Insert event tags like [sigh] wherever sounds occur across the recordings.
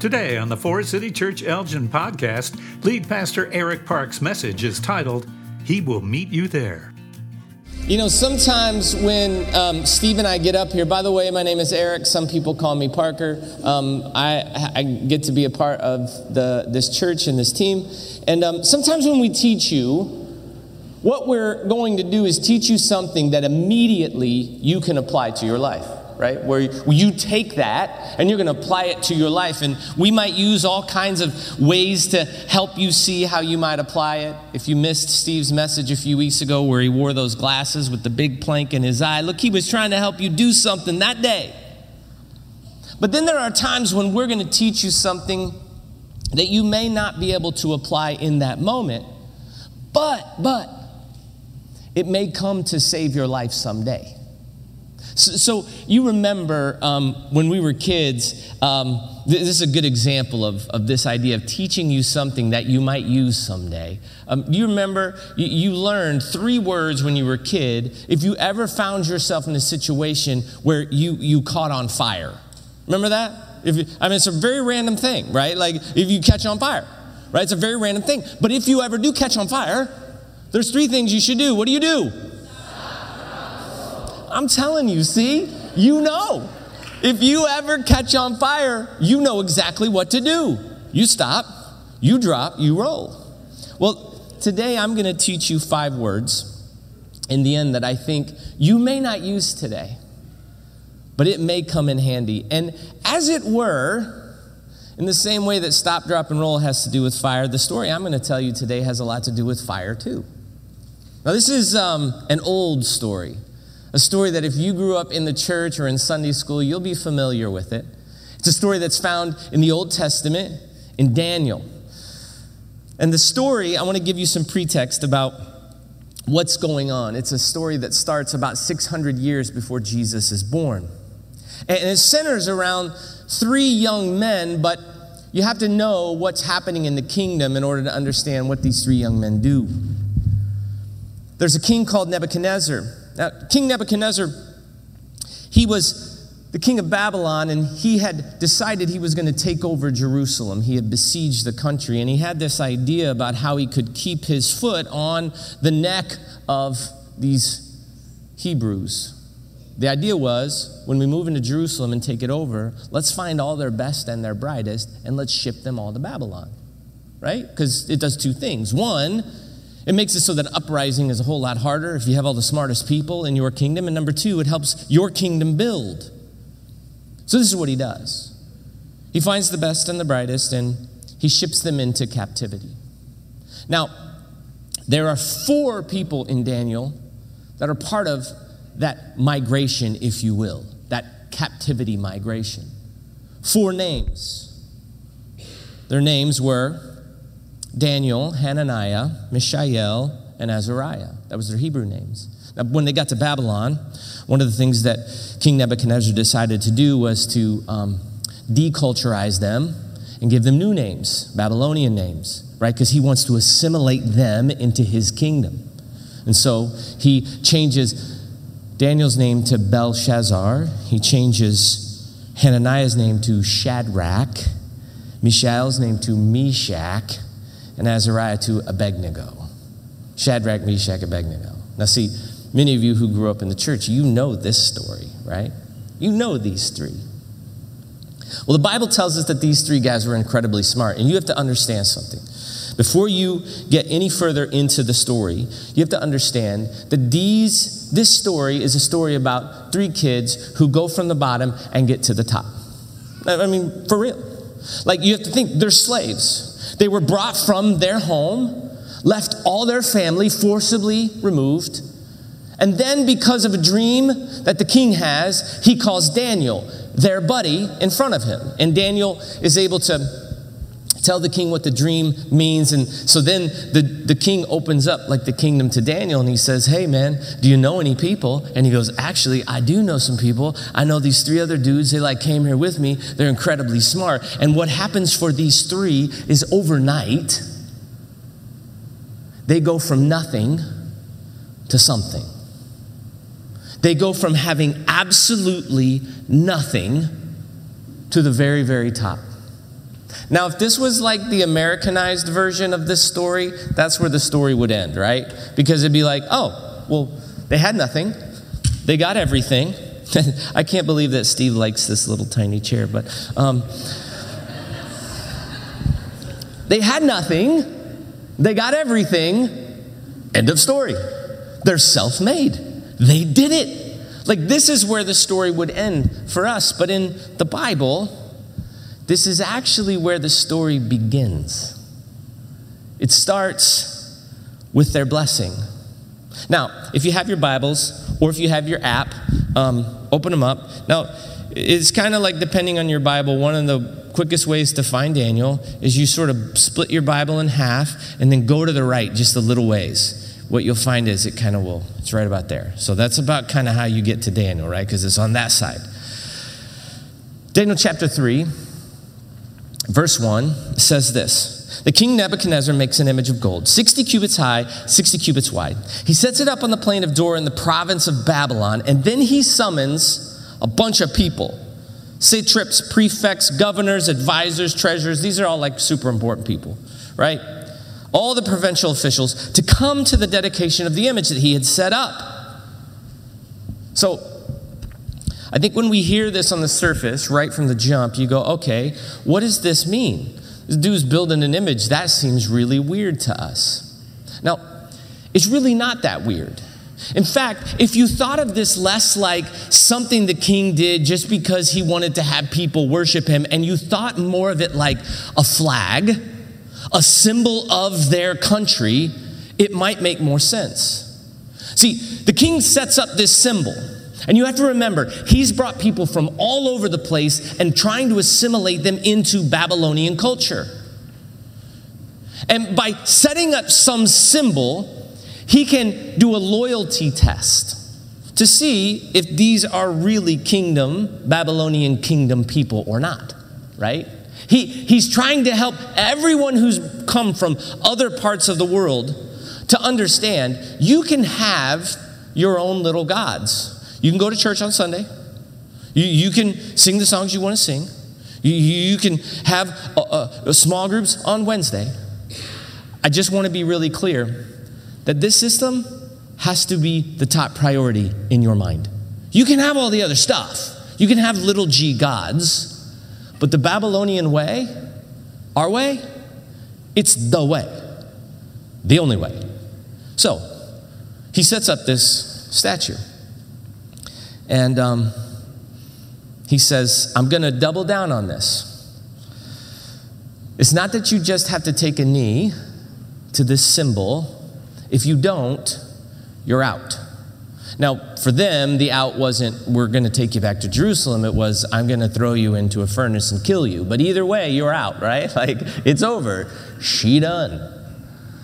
Today on the Forest City Church Elgin podcast, lead pastor Eric Parks' message is titled, He Will Meet You There. You know, sometimes when um, Steve and I get up here, by the way, my name is Eric. Some people call me Parker. Um, I, I, get to be a part of the, this church and this team. And um, sometimes when we teach you, what we're going to do is teach you something that immediately you can apply to your life right? Where you take that and you're going to apply it to your life. And we might use all kinds of ways to help you see how you might apply it. If you missed Steve's message a few weeks ago where he wore those glasses with the big plank in his eye, look, he was trying to help you do something that day. But then there are times when we're going to teach you something that you may not be able to apply in that moment, but, but, it may come to save your life someday. So, so you remember um, when we were kids, um, this is a good example of, of this idea of teaching you something that you might use someday. Um, you remember you, you learned three words when you were a kid if you ever found yourself in a situation where you, you caught on fire. Remember that? If you, I mean, it's a very random thing, right? Like if you catch on fire, right? It's a very random thing. But if you ever do catch on fire, there's three things you should do. What do you do? I'm telling you, see, you know. If you ever catch on fire, you know exactly what to do. You stop, you drop, you roll. Well, today I'm going to teach you five words in the end that I think you may not use today, but it may come in handy. And as it were, in the same way that stop, drop, and roll has to do with fire, the story I'm going to tell you today has a lot to do with fire too. Now, this is um, an old story. A story that if you grew up in the church or in Sunday school, you'll be familiar with it. It's a story that's found in the Old Testament, in Daniel. And the story, I want to give you some pretext about what's going on. It's a story that starts about 600 years before Jesus is born. And it centers around three young men, but you have to know what's happening in the kingdom in order to understand what these three young men do. There's a king called Nebuchadnezzar. Now, King Nebuchadnezzar, he was the king of Babylon, and he had decided he was going to take over Jerusalem. He had besieged the country, and he had this idea about how he could keep his foot on the neck of these Hebrews. The idea was when we move into Jerusalem and take it over, let's find all their best and their brightest, and let's ship them all to Babylon, right? Because it does two things. One, it makes it so that uprising is a whole lot harder if you have all the smartest people in your kingdom. And number two, it helps your kingdom build. So this is what he does he finds the best and the brightest and he ships them into captivity. Now, there are four people in Daniel that are part of that migration, if you will, that captivity migration. Four names. Their names were Daniel, Hananiah, Mishael, and Azariah. That was their Hebrew names. Now, when they got to Babylon, one of the things that King Nebuchadnezzar decided to do was to um, deculturize them and give them new names, Babylonian names, right? Because he wants to assimilate them into his kingdom. And so he changes Daniel's name to Belshazzar. He changes Hananiah's name to Shadrach, Mishael's name to Meshach, and Azariah to Abednego. Shadrach, Meshach, Abednego. Now, see, many of you who grew up in the church, you know this story, right? You know these three. Well, the Bible tells us that these three guys were incredibly smart, and you have to understand something. Before you get any further into the story, you have to understand that these, this story is a story about three kids who go from the bottom and get to the top. I mean, for real. Like, you have to think they're slaves. They were brought from their home, left all their family forcibly removed. And then, because of a dream that the king has, he calls Daniel, their buddy, in front of him. And Daniel is able to tell the king what the dream means. And so then the, the king opens up like the kingdom to Daniel and he says, Hey man, do you know any people? And he goes, Actually, I do know some people. I know these three other dudes. They like came here with me. They're incredibly smart. And what happens for these three is overnight, they go from nothing to something. They go from having absolutely nothing to the very, very top. Now, if this was like the Americanized version of this story, that's where the story would end, right? Because it'd be like, oh, well, they had nothing, they got everything. [laughs] I can't believe that Steve likes this little tiny chair, but um, they had nothing, they got everything. End of story. They're self made, they did it. Like, this is where the story would end for us. But in the Bible, this is actually where the story begins. It starts with their blessing. Now, if you have your Bibles or if you have your app, um, open them up. Now, it's kind of like depending on your Bible, one of the quickest ways to find Daniel is you sort of split your Bible in half and then go to the right just a little ways what you'll find is it kind of will. It's right about there. So that's about kind of how you get to Daniel, right? Because it's on that side. Daniel chapter 3, verse 1 says this The king Nebuchadnezzar makes an image of gold, 60 cubits high, 60 cubits wide. He sets it up on the plain of Dura in the province of Babylon, and then he summons a bunch of people satraps, prefects, governors, advisors, treasurers. These are all like super important people, right? all the provincial officials to come to the dedication of the image that he had set up. So, I think when we hear this on the surface, right from the jump, you go, okay, what does this mean? This dude's building an image. That seems really weird to us. Now, it's really not that weird. In fact, if you thought of this less like something the king did just because he wanted to have people worship him, and you thought more of it like a flag, a symbol of their country, it might make more sense. See, the king sets up this symbol. And you have to remember, he's brought people from all over the place and trying to assimilate them into Babylonian culture. And by setting up some symbol, he can do a loyalty test to see if these are really kingdom, Babylonian kingdom people or not, right? He, he's trying to help everyone who's come from other parts of the world to understand you can have your own little gods. You can go to church on Sunday, you, you can sing the songs you want to sing, you, you can have a, a, a small groups on Wednesday. I just want to be really clear that this system has to be the top priority in your mind. You can have all the other stuff. You can have little g gods, but the Babylonian way, our way, it's the way, the only way. So, he sets up this statue. And um, he says, I'm going to double down on this. It's not that you just have to take a knee to this symbol. If you don't, you're out. Now, for them, the out wasn't, we're going to take you back to Jerusalem. It was, I'm going to throw you into a furnace and kill you. But either way, you're out, right? [laughs] Like, it's over. She done.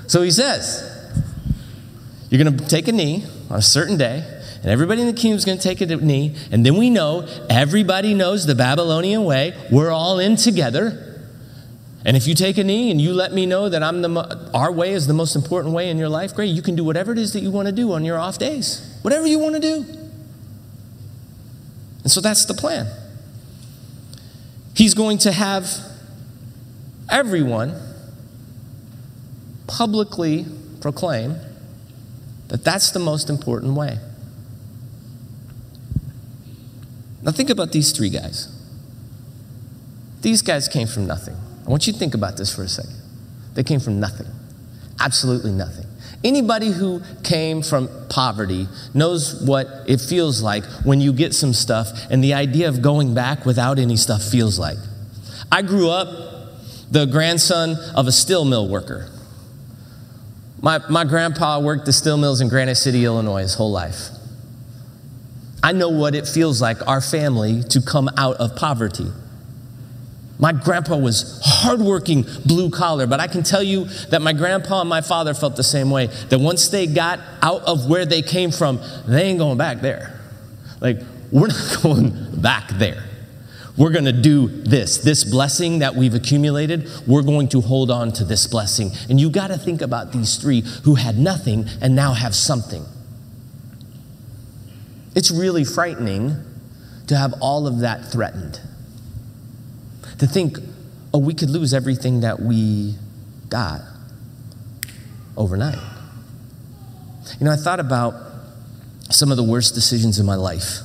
So he says, You're going to take a knee on a certain day, and everybody in the kingdom is going to take a knee. And then we know, everybody knows the Babylonian way. We're all in together. And if you take a knee and you let me know that I'm the, our way is the most important way in your life, great. You can do whatever it is that you want to do on your off days. Whatever you want to do. And so that's the plan. He's going to have everyone publicly proclaim that that's the most important way. Now, think about these three guys. These guys came from nothing. I want you to think about this for a second. They came from nothing, absolutely nothing. Anybody who came from poverty knows what it feels like when you get some stuff and the idea of going back without any stuff feels like. I grew up the grandson of a steel mill worker. My, my grandpa worked the steel mills in Granite City, Illinois, his whole life. I know what it feels like, our family, to come out of poverty. My grandpa was hardworking blue collar, but I can tell you that my grandpa and my father felt the same way. That once they got out of where they came from, they ain't going back there. Like, we're not [laughs] going back there. We're going to do this. This blessing that we've accumulated, we're going to hold on to this blessing. And you got to think about these three who had nothing and now have something. It's really frightening to have all of that threatened to think oh, we could lose everything that we got overnight. You know, I thought about some of the worst decisions in my life.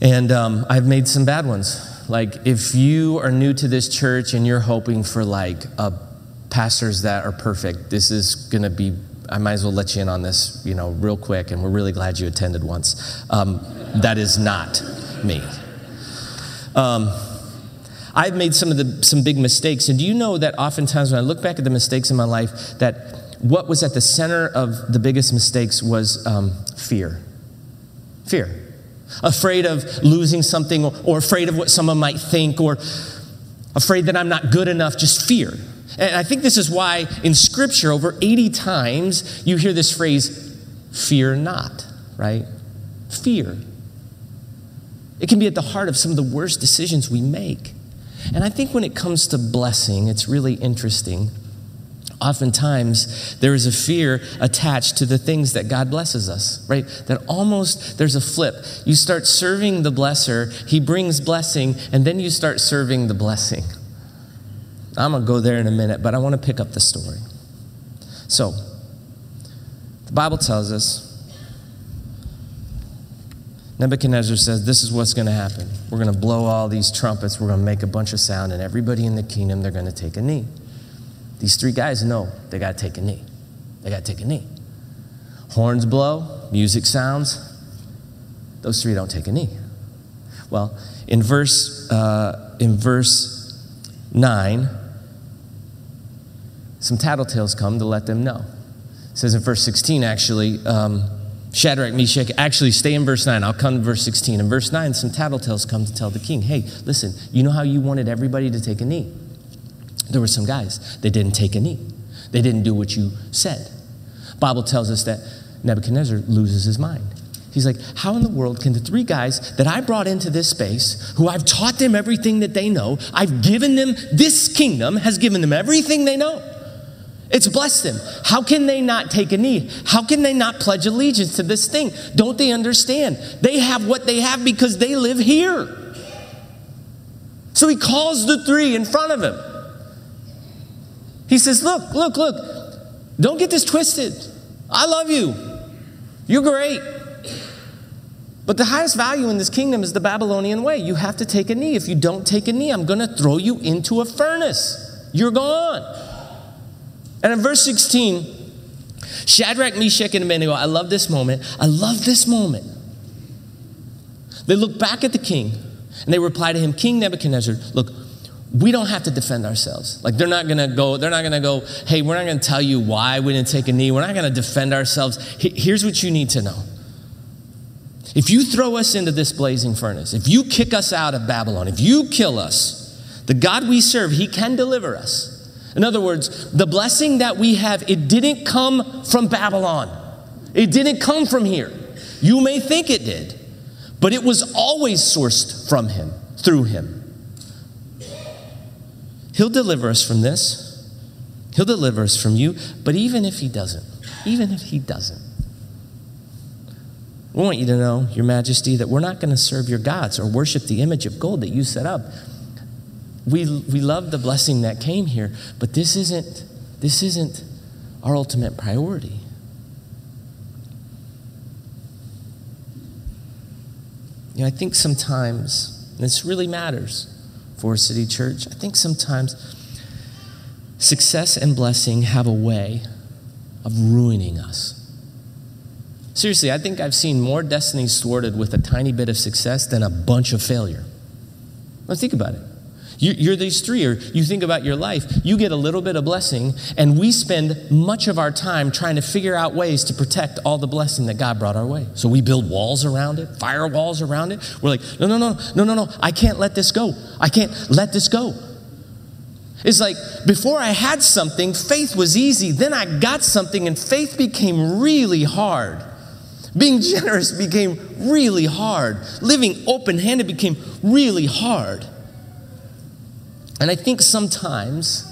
And um, I've made some bad ones. Like, if you are new to this church and you're hoping for like a pastors that are perfect, this is going to be. I might as well let you in on this, you know, real quick. And we're really glad you attended once. Um, that is not me. Um, I've made some of the some big mistakes, and do you know that oftentimes when I look back at the mistakes in my life, that what was at the center of the biggest mistakes was um, fear. Fear afraid of losing something or, or afraid of what someone might think or afraid that I'm not good enough, just fear. And I think this is why in Scripture, over 80 times, you hear this phrase, fear not, right? Fear. It can be at the heart of some of the worst decisions we make. And I think when it comes to blessing, it's really interesting oftentimes there is a fear attached to the things that God blesses us, right? That almost there's a flip. You start serving the blesser, he brings blessing, and then you start serving the blessing. I'm going to go there in a minute, but I want to pick up the story. So, the Bible tells us Nebuchadnezzar says, This is what's going to happen. We're going to blow all these trumpets, we're going to make a bunch of sound, and everybody in the kingdom, they're going to take a knee. These three guys know they got to take a knee. They got to take a knee. Horns blow, music sounds. Those three don't take a knee. Well, in verse, uh, in verse 9, some tattletales come to let them know. It says in verse 16, actually, um, Shadrach, Meshach, actually stay in verse 9. I'll come to verse 16. In verse 9, some tattletales come to tell the king, hey, listen, you know how you wanted everybody to take a knee? There were some guys, they didn't take a knee. They didn't do what you said. Bible tells us that Nebuchadnezzar loses his mind. He's like, How in the world can the three guys that I brought into this space, who I've taught them everything that they know, I've given them this kingdom, has given them everything they know? It's blessed them. How can they not take a knee? How can they not pledge allegiance to this thing? Don't they understand? They have what they have because they live here. So he calls the three in front of him. He says, Look, look, look, don't get this twisted. I love you. You're great. But the highest value in this kingdom is the Babylonian way. You have to take a knee. If you don't take a knee, I'm going to throw you into a furnace. You're gone. And in verse 16, Shadrach, Meshach, and Abednego, I love this moment. I love this moment. They look back at the king and they reply to him, King Nebuchadnezzar, look, we don't have to defend ourselves. Like they're not gonna go, they're not gonna go, hey, we're not gonna tell you why we didn't take a knee. We're not gonna defend ourselves. Here's what you need to know. If you throw us into this blazing furnace, if you kick us out of Babylon, if you kill us, the God we serve, He can deliver us. In other words, the blessing that we have, it didn't come from Babylon. It didn't come from here. You may think it did, but it was always sourced from Him, through Him. He'll deliver us from this. He'll deliver us from you. But even if He doesn't, even if He doesn't, we want you to know, Your Majesty, that we're not going to serve your gods or worship the image of gold that you set up. We, we love the blessing that came here, but this isn't, this isn't our ultimate priority. You know, I think sometimes, this really matters, Forest City Church, I think sometimes success and blessing have a way of ruining us. Seriously, I think I've seen more destinies thwarted with a tiny bit of success than a bunch of failure. Let's think about it. You're these three, or you think about your life, you get a little bit of blessing, and we spend much of our time trying to figure out ways to protect all the blessing that God brought our way. So we build walls around it, firewalls around it. We're like, no, no, no, no, no, no, I can't let this go. I can't let this go. It's like before I had something, faith was easy. Then I got something, and faith became really hard. Being generous became really hard. Living open handed became really hard. And I think sometimes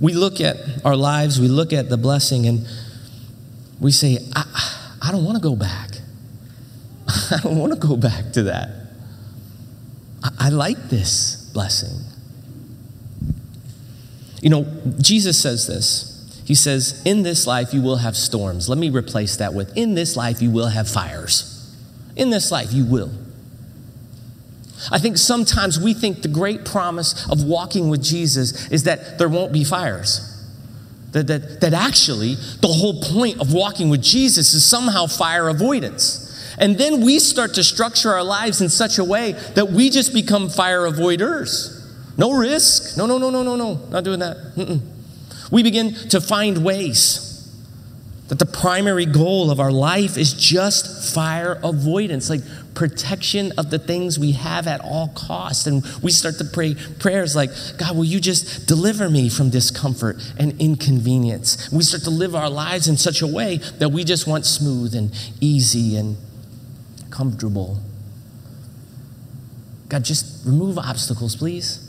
we look at our lives, we look at the blessing, and we say, I, I don't want to go back. [laughs] I don't want to go back to that. I, I like this blessing. You know, Jesus says this. He says, In this life you will have storms. Let me replace that with, In this life you will have fires. In this life you will. I think sometimes we think the great promise of walking with Jesus is that there won't be fires. That, that, that actually, the whole point of walking with Jesus is somehow fire avoidance. And then we start to structure our lives in such a way that we just become fire avoiders. No risk. No, no, no, no, no, no. Not doing that. Mm-mm. We begin to find ways that the primary goal of our life is just fire avoidance, like protection of the things we have at all costs. And we start to pray prayers like, God, will you just deliver me from discomfort and inconvenience? We start to live our lives in such a way that we just want smooth and easy and comfortable. God, just remove obstacles, please.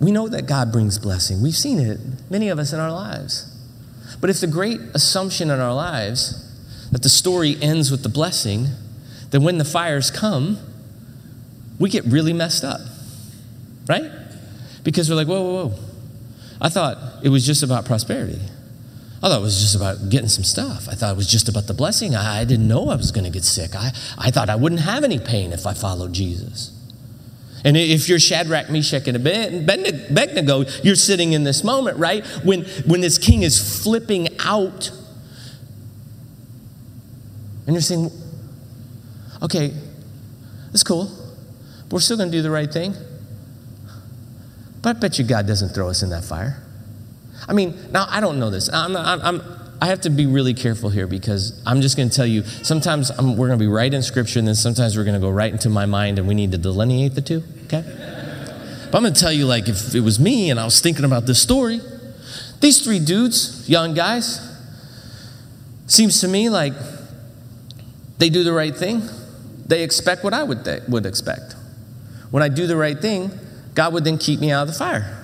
We know that God brings blessing. We've seen it, many of us in our lives. But if the great assumption in our lives that the story ends with the blessing, then when the fires come, we get really messed up, right? Because we're like, whoa, whoa, whoa. I thought it was just about prosperity. I thought it was just about getting some stuff. I thought it was just about the blessing. I, I didn't know I was going to get sick. I, I thought I wouldn't have any pain if I followed Jesus. And if you're Shadrach, Meshach, and Abednego, you're sitting in this moment, right? When, when this king is flipping out. And you're saying, okay, that's cool. But we're still going to do the right thing. But I bet you God doesn't throw us in that fire. I mean, now I don't know this. I'm, I'm, I'm I have to be really careful here because I'm just going to tell you sometimes I'm, we're going to be right in Scripture, and then sometimes we're going to go right into my mind, and we need to delineate the two, okay? But I'm going to tell you, like, if it was me and I was thinking about this story, these three dudes, young guys, seems to me like they do the right thing. They expect what I would, th- would expect. When I do the right thing, God would then keep me out of the fire,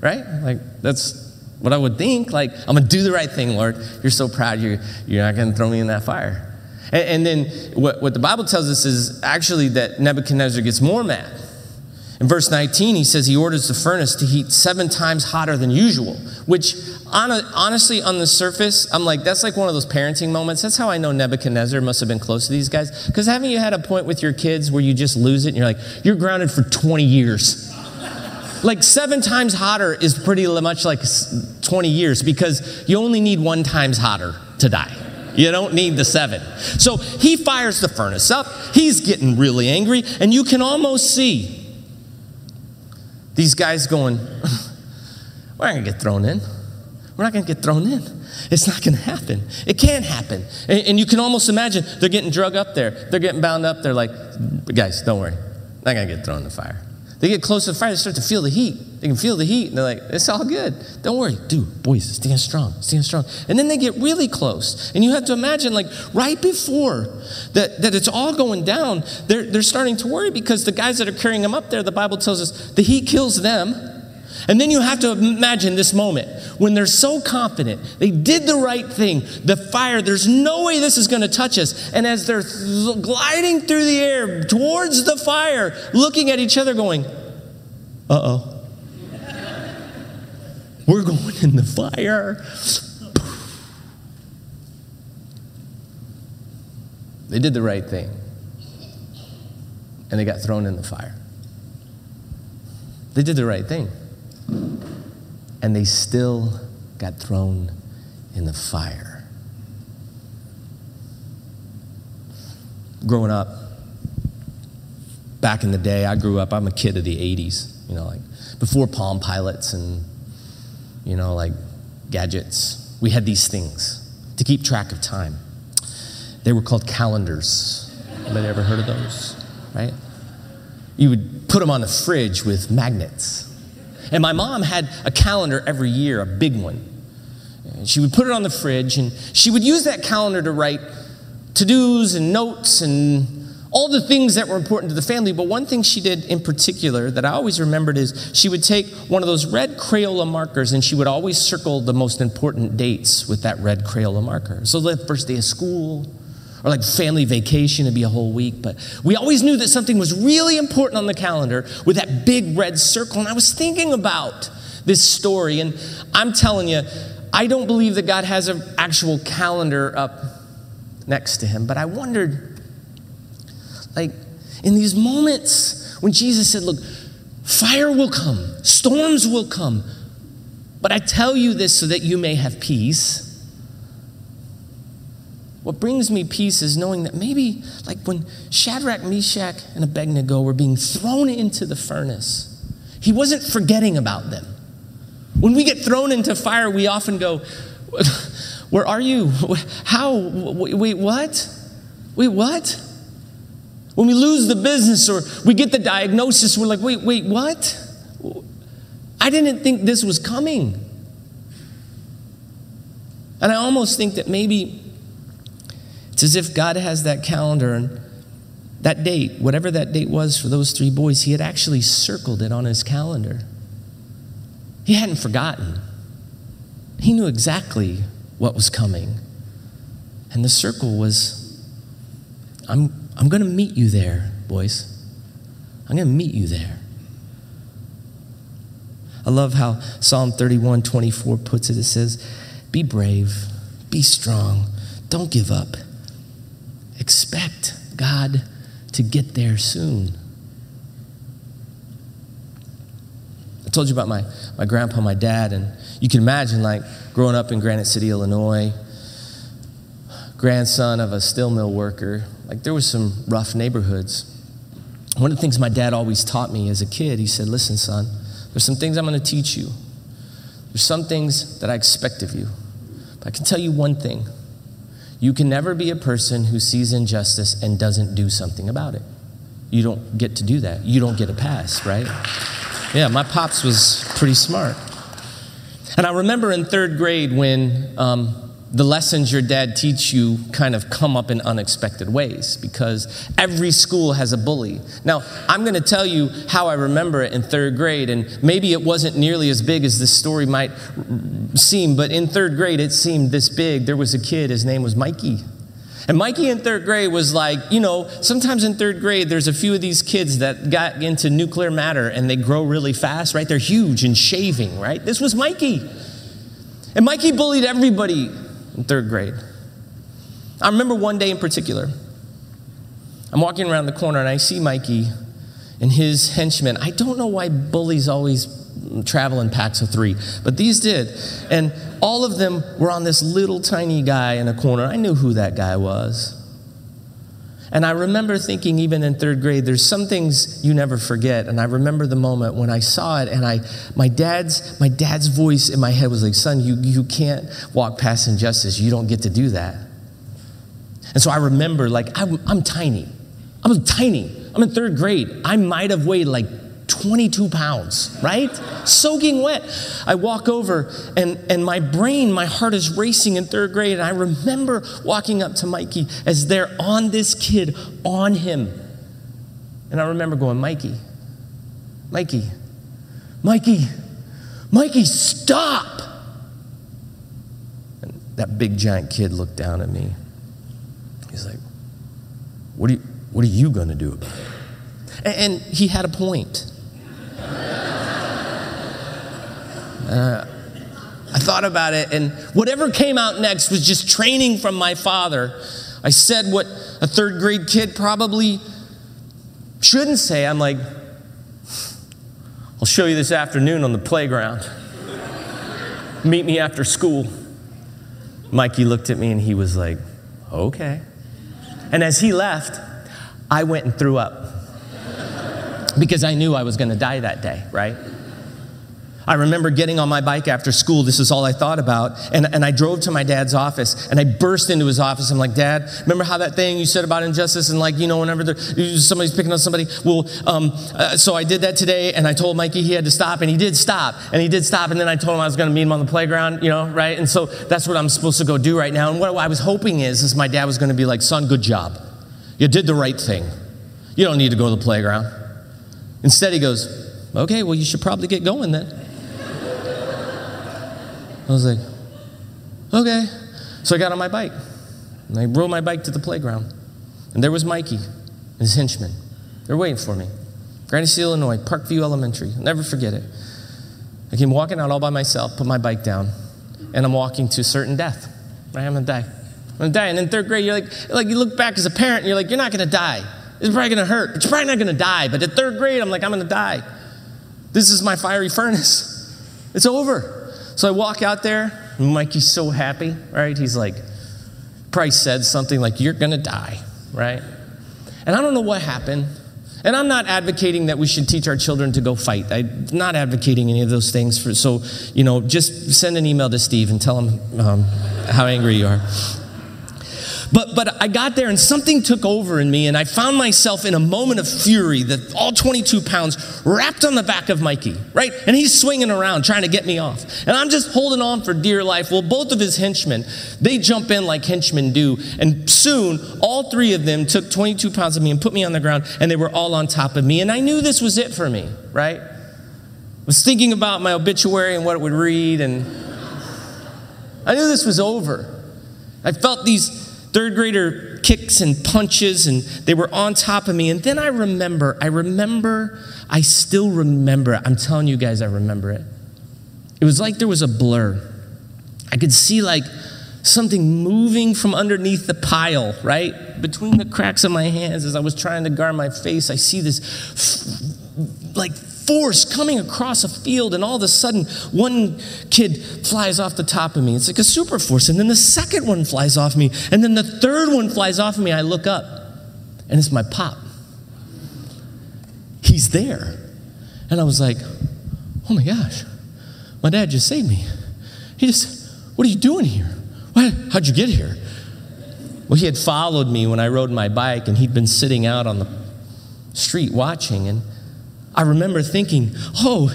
right? Like, that's what I would think, like, I'm gonna do the right thing, Lord. You're so proud, you're, you're not gonna throw me in that fire. And, and then what, what the Bible tells us is actually that Nebuchadnezzar gets more mad. In verse 19, he says he orders the furnace to heat seven times hotter than usual, which on a, honestly, on the surface, I'm like, that's like one of those parenting moments. That's how I know Nebuchadnezzar must have been close to these guys. Because haven't you had a point with your kids where you just lose it and you're like, you're grounded for 20 years? [laughs] like seven times hotter is pretty much like 20 years because you only need one times hotter to die. You don't need the seven. So he fires the furnace up. He's getting really angry, and you can almost see these guys going, [laughs] We're not going to get thrown in. We're not going to get thrown in. It's not going to happen. It can't happen. And, and, you can almost imagine they're getting drug up there. They're getting bound up. They're like, Guys, don't worry. Not going to get thrown in the fire. They get close to the fire, they start to feel the heat. They can feel the heat, and they're like, it's all good. Don't worry. Dude, boys, stand strong, stand strong. And then they get really close. And you have to imagine, like, right before that, that it's all going down, they're, they're starting to worry because the guys that are carrying them up there, the Bible tells us the heat kills them. And then you have to imagine this moment when they're so confident they did the right thing. The fire, there's no way this is going to touch us. And as they're th- gliding through the air towards the fire, looking at each other, going, uh oh. We're going in the fire. They did the right thing. And they got thrown in the fire. They did the right thing and they still got thrown in the fire. Growing up, back in the day, I grew up, I'm a kid of the 80s, you know, like before Palm Pilots and, you know, like gadgets. We had these things to keep track of time. They were called calendars. Anybody ever heard of those? Right? You would put them on the fridge with magnets and my mom had a calendar every year, a big one. And she would put it on the fridge, and she would use that calendar to write to dos and notes and all the things that were important to the family. But one thing she did in particular that I always remembered is she would take one of those red Crayola markers and she would always circle the most important dates with that red Crayola marker. So the first day of school, or like family vacation to be a whole week. But we always knew that something was really important on the calendar with that big red circle. And I was thinking about this story, and I'm telling you, I don't believe that God has an actual calendar up next to him, but I wondered, like, in these moments when Jesus said, Look, fire will come, storms will come, but I tell you this so that you may have peace. What brings me peace is knowing that maybe, like when Shadrach, Meshach, and Abednego were being thrown into the furnace, he wasn't forgetting about them. When we get thrown into fire, we often go, [laughs] Where are you? How? Wait, what? Wait, what? When we lose the business or we get the diagnosis, we're like, Wait, wait, what? I didn't think this was coming. And I almost think that maybe it's as if God has that calendar and that date, whatever that date was for those three boys, he had actually circled it on his calendar. He hadn't forgotten. He knew exactly what was coming. And the circle was I'm, I'm going to meet you there, boys. I'm going to meet you there. I love how Psalm 31 24 puts it. It says, Be brave, be strong, don't give up. Expect God to get there soon. I told you about my, my grandpa, my dad, and you can imagine, like, growing up in Granite City, Illinois, grandson of a steel mill worker, like, there was some rough neighborhoods. One of the things my dad always taught me as a kid, he said, Listen, son, there's some things I'm going to teach you. There's some things that I expect of you. But I can tell you one thing you can never be a person who sees injustice and doesn't do something about it. You don't get to do that. You don't get a pass, right? Yeah, my pops was pretty smart. And I remember in third grade when um, the lessons your dad teach you kind of come up in unexpected ways because every school has a bully. Now, I'm going to tell you how I remember it in third grade, and maybe it wasn't nearly as big as this story might seem, but in third grade it seemed this big. There was a kid, his name was Mikey. And Mikey in third grade was like, you know, sometimes in third grade, there's a few of these kids that got into nuclear matter and they grow really fast, right? They're huge and shaving, right? This was Mikey. And Mikey bullied everybody third grade. I remember one day in particular, I'm walking around the corner and I see Mikey and his henchmen. I don't know why bullies always travel in packs of three, but these did. And all of them were on this little tiny guy in a corner. I knew who that guy was. And I remember thinking, even in third grade, there's some things you never forget. And I remember the moment when I saw it, and I, my dad's, my dad's voice in my head was like, "Son, you, you can't walk past injustice. You don't get to do that." And so I remember, like, I'm, I'm tiny. I'm tiny. I'm in third grade. I might have weighed like 22 pounds, right? Soaking wet. I walk over and, and my brain, my heart is racing in third grade. And I remember walking up to Mikey as they're on this kid, on him. And I remember going, Mikey, Mikey, Mikey, Mikey, stop. And that big giant kid looked down at me. He's like, What are you, what are you going to do about it? And he had a point. Uh, I thought about it, and whatever came out next was just training from my father. I said what a third grade kid probably shouldn't say. I'm like, I'll show you this afternoon on the playground. Meet me after school. Mikey looked at me and he was like, okay. And as he left, I went and threw up because I knew I was going to die that day, right? I remember getting on my bike after school. This is all I thought about. And, and I drove to my dad's office and I burst into his office. I'm like, Dad, remember how that thing you said about injustice? And like, you know, whenever somebody's picking on somebody. Well, um, uh, so I did that today and I told Mikey he had to stop and he did stop. And he did stop. And then I told him I was going to meet him on the playground, you know, right? And so that's what I'm supposed to go do right now. And what I was hoping is, is my dad was going to be like, son, good job. You did the right thing. You don't need to go to the playground. Instead, he goes, okay, well, you should probably get going then. I was like, okay. So I got on my bike And I rode my bike to the playground. And there was Mikey and his henchmen. They're waiting for me. Granite City, Illinois, Parkview Elementary. I'll never forget it. I came walking out all by myself, put my bike down, and I'm walking to certain death. Right? I'm gonna die. I'm gonna die. And in third grade, you're like, like you look back as a parent, and you're like, you're not gonna die. It's probably gonna hurt, but you're probably not gonna die. But at third grade, I'm like, I'm gonna die. This is my fiery furnace. It's over. So I walk out there, and Mikey's so happy, right? He's like, probably said something like, You're gonna die, right? And I don't know what happened. And I'm not advocating that we should teach our children to go fight. I'm not advocating any of those things. For, so, you know, just send an email to Steve and tell him um, how angry you are. But, but I got there and something took over in me, and I found myself in a moment of fury that all 22 pounds wrapped on the back of Mikey, right? And he's swinging around trying to get me off. And I'm just holding on for dear life. Well, both of his henchmen, they jump in like henchmen do. And soon, all three of them took 22 pounds of me and put me on the ground, and they were all on top of me. And I knew this was it for me, right? I was thinking about my obituary and what it would read, and I knew this was over. I felt these third grader kicks and punches, and they were on top of me. And then I remember, I remember, I still remember. I'm telling you guys, I remember it. It was like there was a blur. I could see like something moving from underneath the pile, right? Between the cracks of my hands as I was trying to guard my face, I see this like force coming across a field, and all of a sudden, one kid flies off the top of me. It's like a super force. And then the second one flies off me. And then the third one flies off of me. I look up, and it's my pop. He's there. And I was like, oh my gosh, my dad just saved me. He just, what are you doing here? What, how'd you get here? Well, he had followed me when I rode my bike, and he'd been sitting out on the street watching. And I remember thinking, oh,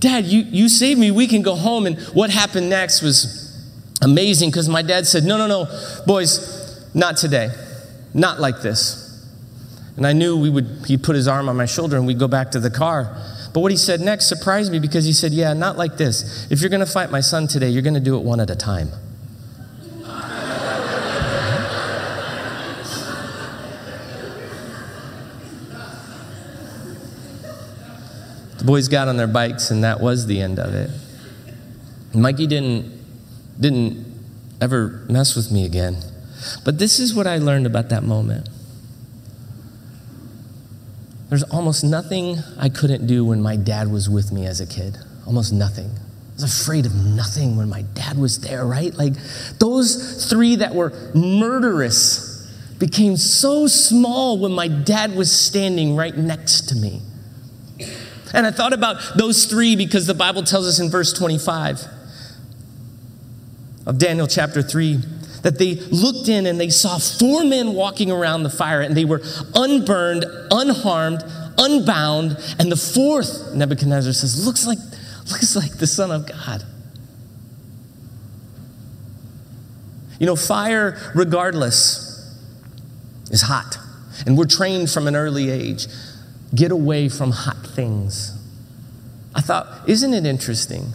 Dad, you, you saved me. We can go home. And what happened next was amazing because my dad said, no, no, no, boys, not today. Not like this. And I knew we would, he'd put his arm on my shoulder and we'd go back to the car. But what he said next surprised me because he said, yeah, not like this. If you're going to fight my son today, you're going to do it one at a time. Boys got on their bikes, and that was the end of it. Mikey didn't, didn't ever mess with me again. But this is what I learned about that moment. There's almost nothing I couldn't do when my dad was with me as a kid. Almost nothing. I was afraid of nothing when my dad was there, right? Like those three that were murderous became so small when my dad was standing right next to me. And I thought about those three because the Bible tells us in verse 25 of Daniel chapter 3 that they looked in and they saw four men walking around the fire and they were unburned, unharmed, unbound. And the fourth, Nebuchadnezzar says, looks like, looks like the Son of God. You know, fire, regardless, is hot. And we're trained from an early age get away from hot things. I thought, isn't it interesting?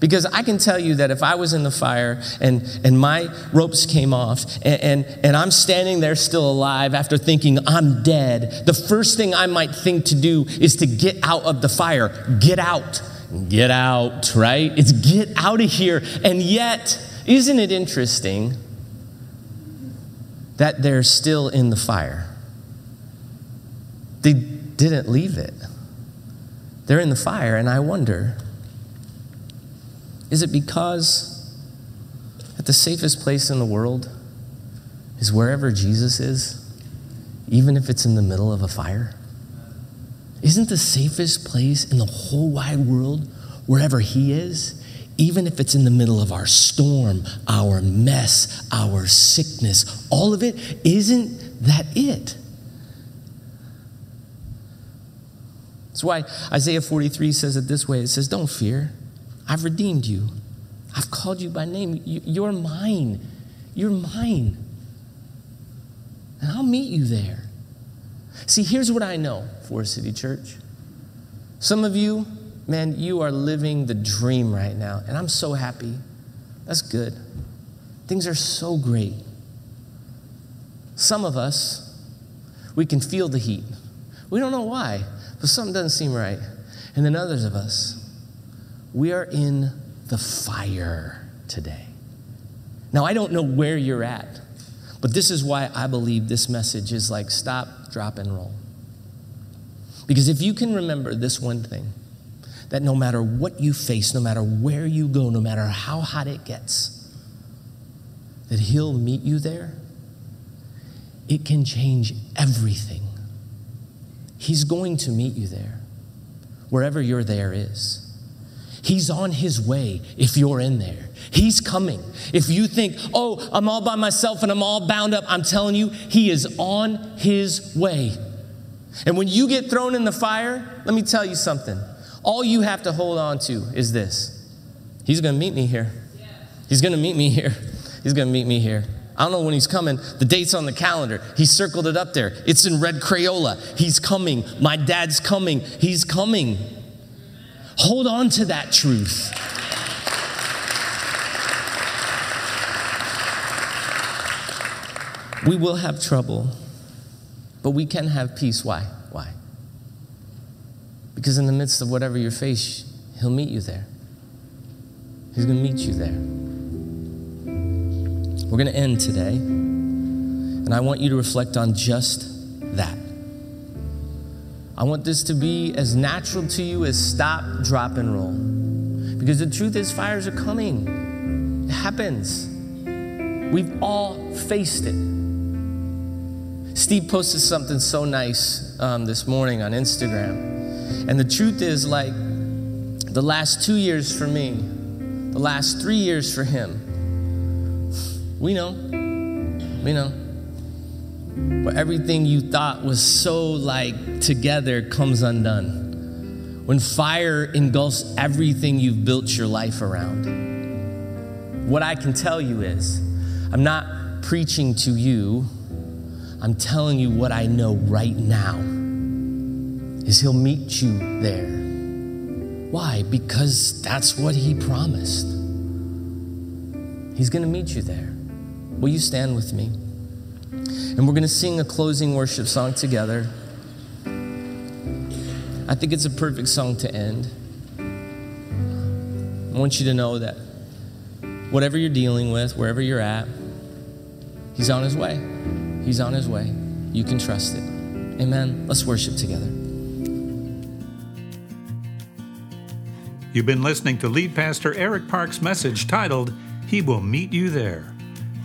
Because I can tell you that if I was in the fire and, and my ropes came off and, and, and, I'm standing there still alive after thinking I'm dead, the first thing I might think to do is to get out of the fire. Get out. Get out, right? It's get out of here. And yet, isn't it interesting that they're still in the fire? They didn't leave it. They're in the fire, and I wonder is it because that the safest place in the world is wherever Jesus is, even if it's in the middle of a fire? Isn't the safest place in the whole wide world wherever He is, even if it's in the middle of our storm, our mess, our sickness, all of it? Isn't that it? That's why Isaiah 43 says it this way it says, Don't fear. I've redeemed you. I've called you by name. You're mine. You're mine. And I'll meet you there. See, here's what I know, Forest City Church. Some of you, man, you are living the dream right now, and I'm so happy. That's good. Things are so great. Some of us, we can feel the heat. We don't know why, but something doesn't seem right. And then others of us, we are in the fire today. Now, I don't know where you're at, but this is why I believe this message is like stop, drop, and roll. Because if you can remember this one thing, that no matter what you face, no matter where you go, no matter how hot it gets, that He'll meet you there, it can change everything. He's going to meet you there, wherever your there is. He's on his way if you're in there. He's coming. If you think, oh, I'm all by myself and I'm all bound up, I'm telling you, he is on his way. And when you get thrown in the fire, let me tell you something. All you have to hold on to is this He's to meet me here. He's to meet me here. He's to meet me here. I don't know when he's coming. The date's on the calendar. He circled it up there. It's in red Crayola. He's coming. My dad's coming. He's coming. Hold on to that truth. We will have trouble, but we can have peace. Why? Why? Because in the midst of whatever you face, He'll meet you there. He's going to meet you there. We're going to end today, and I want you to reflect on just that. I want this to be as natural to you as stop, drop, and roll. Because the truth is, fires are coming. It happens. We've all faced it. Steve posted something so nice um, this morning on Instagram. And the truth is, like, the last two years for me, the last three years for him, we know. We know. Where everything you thought was so like together comes undone. When fire engulfs everything you've built your life around. What I can tell you is, I'm not preaching to you, I'm telling you what I know right now is he'll meet you there. Why? Because that's what he promised. He's going to meet you there. Will you stand with me? And we're going to sing a closing worship song together. I think it's a perfect song to end. I want you to know that whatever you're dealing with, wherever you're at, He's on His way. He's on His way. You can trust it. Amen. Let's worship together. You've been listening to lead pastor Eric Parks' message titled, He Will Meet You There.